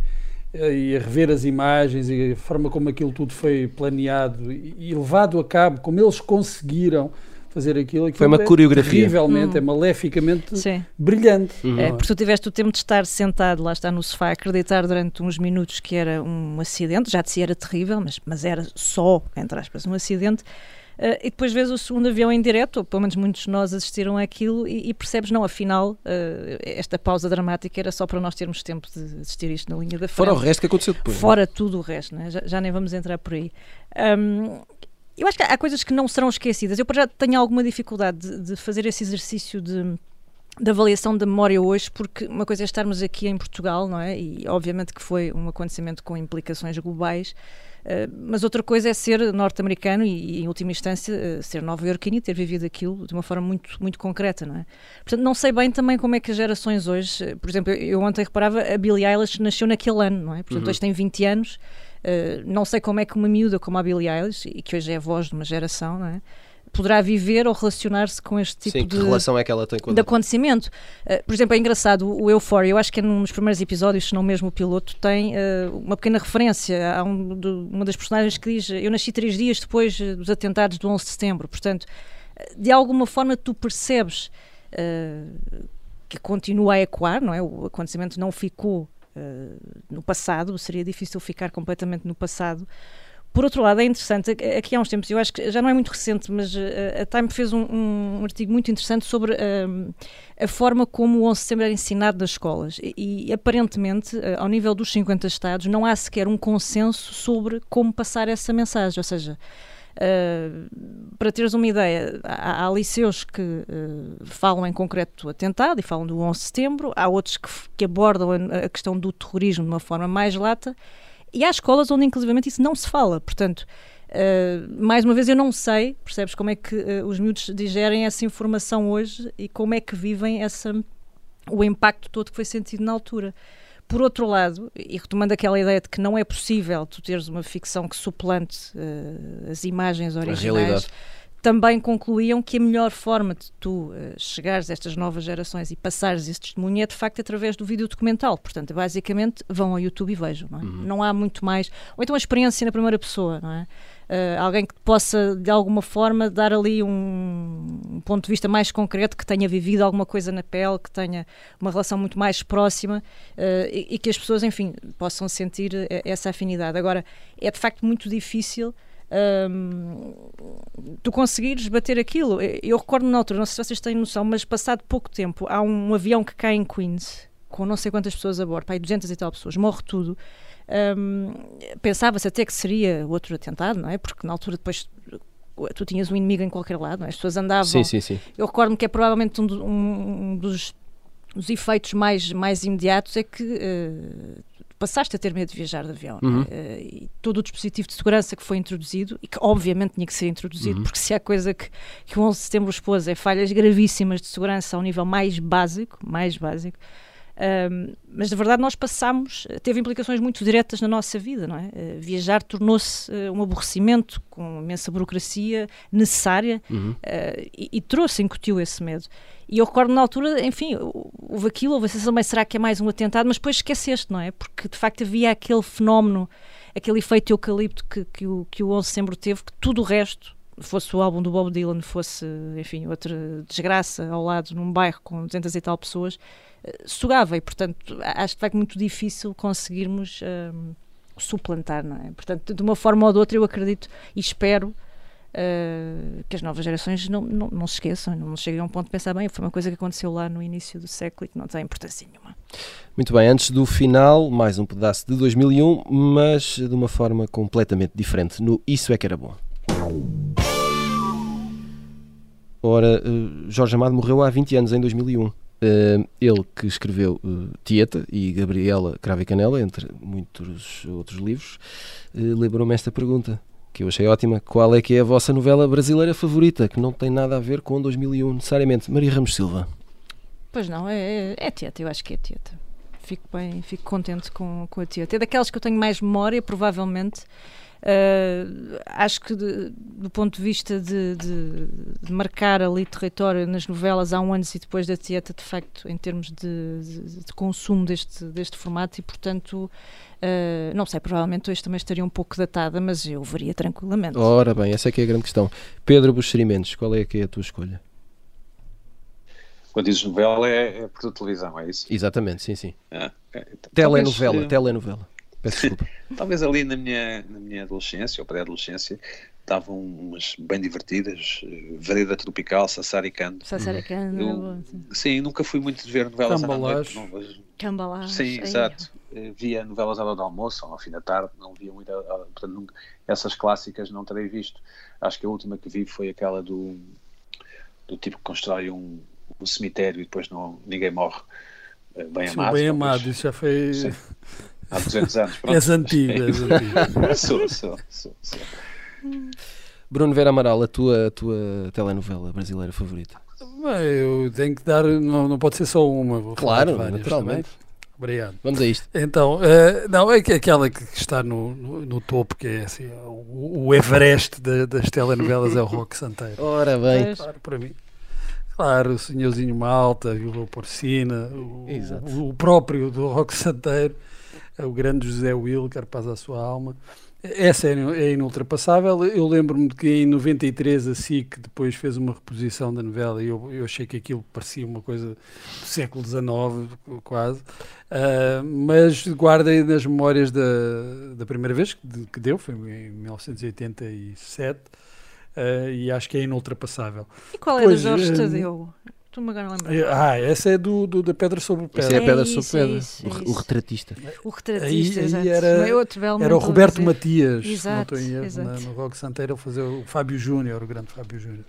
eh, e a rever as imagens e a forma como aquilo tudo foi planeado e levado a cabo, como eles conseguiram fazer aquilo. aquilo foi uma é coreografia. Terrivelmente, hum. é maleficamente Sim. brilhante. Uhum. É, porque tu tiveste o tempo de estar sentado lá está no sofá, acreditar durante uns minutos que era um acidente, já de si era terrível, mas, mas era só, entre aspas, um acidente. Uh, e depois vês o segundo avião em direto, ou pelo menos muitos de nós assistiram àquilo, e, e percebes, não, afinal, uh, esta pausa dramática era só para nós termos tempo de assistir isto na linha da frente. Fora o resto que aconteceu depois. É? Fora né? tudo o resto, né? já, já, nem vamos entrar por aí. Um, eu acho que há coisas que não serão esquecidas. Eu já tenho alguma dificuldade de, de fazer esse exercício de da avaliação da memória hoje, porque uma coisa é estarmos aqui em Portugal, não é? E obviamente que foi um acontecimento com implicações globais, mas outra coisa é ser norte-americano e, em última instância, uh, ser nova-iorquino e ter vivido aquilo de uma forma muito, muito concreta, não é? Portanto, não sei bem também como é que as gerações hoje... Uh, por exemplo, eu, eu, ontem reparava, a Billie Eilish nasceu naquele ano, não é? Portanto, uhum. hoje tem 20 anos. não sei como é que uma miúda como a Billie Eilish, e que hoje é a voz de uma geração, não é? Poderá viver ou relacionar-se com este tipo Sim, de, relação é que ela tem com de acontecimento. Uh, por exemplo, é engraçado, o Euphoria, eu acho que é num dos primeiros episódios, se não mesmo o piloto, tem uh, uma pequena referência a um, de, uma das personagens que diz eu nasci três dias depois eh, dos atentados do 11 de setembro. Portanto, de alguma forma tu percebes uh, que continua a ecoar, não é? O acontecimento não ficou no passado, seria difícil ficar completamente no passado, por outro lado, é interessante, aqui há uns tempos, eu acho que já não é muito recente, mas eh, a Time fez um, um artigo muito interessante sobre um, eh, a forma como o 11 de setembro era ensinado nas escolas. E, e, aparentemente, eh, ao nível dos 50 Estados, não há sequer um consenso sobre como passar essa mensagem. Ou seja, uh, para teres uma ideia, há, há liceus que uh, falam em concreto do atentado e falam do 11 de setembro, há outros que, que abordam a, a questão do terrorismo de uma forma mais lata e há escolas onde, inclusivamente, isso não se fala. Portanto, uh, mais uma vez, eu não sei, percebes, como é que uh, os miúdos digerem essa informação hoje e como é que vivem essa, o impacto todo que foi sentido na altura. Por outro lado, e retomando aquela ideia de que não é possível tu teres uma ficção que suplante uh, as imagens originais, também concluíam que a melhor forma de tu uh, chegares a estas novas gerações e passares esse testemunho é de facto através do vídeo documental. Portanto, basicamente vão ao YouTube e vejam. Não, é? uhum. não há muito mais. Ou então a experiência na primeira pessoa, não é? Uh, alguém que possa de alguma forma dar ali um, um, ponto de vista mais concreto, que tenha vivido alguma coisa na pele, que tenha uma relação muito mais próxima uh, e, e, que as pessoas, enfim, possam sentir essa afinidade. Agora, é de facto muito difícil um, tu conseguires bater aquilo. Eu recordo na altura, não sei se vocês têm noção, mas passado pouco tempo há um avião que cai em Queens com não sei quantas pessoas a bordo, pá, 200 e tal pessoas, morre tudo. Um, Pensava-se até que seria outro atentado, não é? Porque na altura depois tu tinhas um inimigo em qualquer lado, é? as pessoas andavam. Sim, sim, sim. Eu recordo-me que é provavelmente um, um dos, dos efeitos mais, mais imediatos é que uh, passaste a ter medo de viajar de avião. É? Uhum. Uh, e todo o dispositivo de segurança que foi introduzido, e que obviamente tinha que ser introduzido, uhum. porque se há coisa que, que o 11 de setembro expôs é falhas gravíssimas de segurança ao nível mais básico, mais básico, um, mas na verdade nós passamos, teve implicações muito diretas na nossa vida, não é? Uh, viajar tornou-se uh, um aborrecimento com imensa burocracia necessária uhum. uh, e, e, trouxe, incutiu esse medo. E eu recordo na altura, enfim, houve aquilo, houve a sensação, mas será que é mais um atentado? Mas depois esqueceste, não é? Porque de facto havia aquele fenómeno, aquele efeito eucalipto que, que, o, que o 11 de setembro teve, que tudo o resto fosse o álbum do Bob Dylan, fosse, enfim, outra desgraça ao lado num bairro com 200 e tal pessoas, sugava e, portanto, acho que vai muito difícil conseguirmos um, suplantar, não é? Portanto, de uma forma ou de outra, eu acredito e espero uh, que as novas gerações não, não, não se esqueçam, não cheguem a um ponto de pensar, bem, foi uma coisa que aconteceu lá no início do século e que não tem importância nenhuma. Muito bem, antes do final, mais um pedaço de 2001, mas de uma forma completamente diferente, no Isso é que era bom. Ora, uh, Jorge Amado morreu há 20 anos, em 2001. Uh, ele que escreveu uh, Tieta e Gabriela Cravo e Canela, entre muitos outros livros, lembrou-me esta pergunta, que eu achei ótima. Qual é que é a vossa novela brasileira favorita, que não tem nada a ver com 2001 necessariamente? Maria Ramos Silva. Pois não, é, é, é Tieta, eu acho que é Tieta. Fico bem, fico contente com, com a Tieta. É daquelas que eu tenho mais memória, provavelmente. Uh, acho que de, do ponto de vista de, de, de, marcar ali território nas novelas há um antes e depois da Tieta, de facto, em termos de, consumo deste, deste formato, e portanto, uh, não sei, provavelmente hoje também estaria um pouco datada, mas eu veria tranquilamente. Ora bem, essa é que é a grande questão. Pedro Buxerimentos, qual é que é a tua escolha? Quando dizes novela é, é por televisão, é isso? Exatamente, sim, sim. Ah, é, telenovela, talvez, telenovela. Peço desculpa. Talvez ali na minha, na minha adolescência ou pré-adolescência davam umas bem divertidas, uh, Vereda Tropical, Sassaricando. Sassaricando, eu, Sim, nunca fui muito de ver novelas Cambalás. Cambalás. Sim, exato. Uh, via novelas à hora do almoço ou ao fim da tarde, não via muito, uh, portanto, nunca, essas clássicas não terei visto. Acho que a última que vi foi aquela do, do tipo que constrói um, um cemitério e depois não, ninguém morre. Bem amado. Bem amado, isso já foi... Sim. Há 200 anos. Pronto. És antigo, és antigo. sou, sou, sou, sou. Bruno Vera Amaral, a tua, a tua telenovela brasileira favorita? Bem, eu tenho que dar, não, não pode ser só uma. claro, naturalmente. Também. Obrigado. Vamos a isto. Então, uh, não, é que aquela que está no, no, no topo, que é assim, o, o Everest de, das telenovelas é o Rock Santeiro. Ora bem. Claro, para mim. Claro, o Senhorzinho Malta, Vila Porcina, o, o, o próprio do Rock Santeiro o grande José Wilker, paz à sua alma. Essa é, é inultrapassável. Eu lembro-me de que em 93 a SIC depois fez uma reposição da novela e eu, eu achei que aquilo parecia uma coisa do século XIX, quase. Uh, mas guardei nas memórias da, da primeira vez que, que deu, foi em 1987, uh, e acho que é inultrapassável. E qual era o Jorge uh, Tadeu? Estou-me agora a lembrar. É, ah, essa é do, do da Pedra sobre Pedra. Essa é a Pedra sobre Pedra. Isso, o, o, retratista. O retratista, aí, aí era, era o Roberto Matias, exato, não estou em erro, no Rock Santeiro, fazer o Fábio Júnior, o grande Fábio Júnior.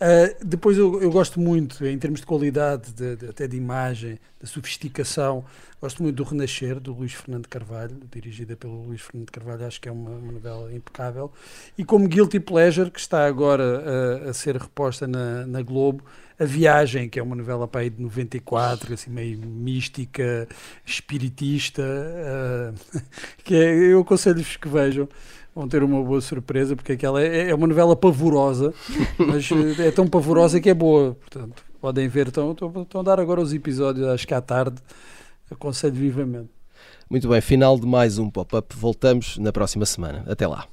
Uh, depois eu, eu, gosto muito, em termos de qualidade, de, de, até de imagem, da sofisticação, gosto muito do Renascer, do Luís Fernando Carvalho, dirigida pelo Luís Fernando Carvalho, acho que é uma, uma novela impecável. E como Guilty Pleasure, que está agora a, a ser reposta na, na Globo, A Viagem, que é uma novela para aí de 94, assim meio mística, espiritista, uh, que é, eu aconselho-vos que vejam vão ter uma boa surpresa, porque aquela é, é uma novela pavorosa, mas é tão pavorosa que é boa. Portanto, podem ver, estão, estão a dar agora os episódios, acho que à tarde, Aconselho vivamente. Muito bem, final de mais um pop-up. Voltamos na próxima semana. Até lá.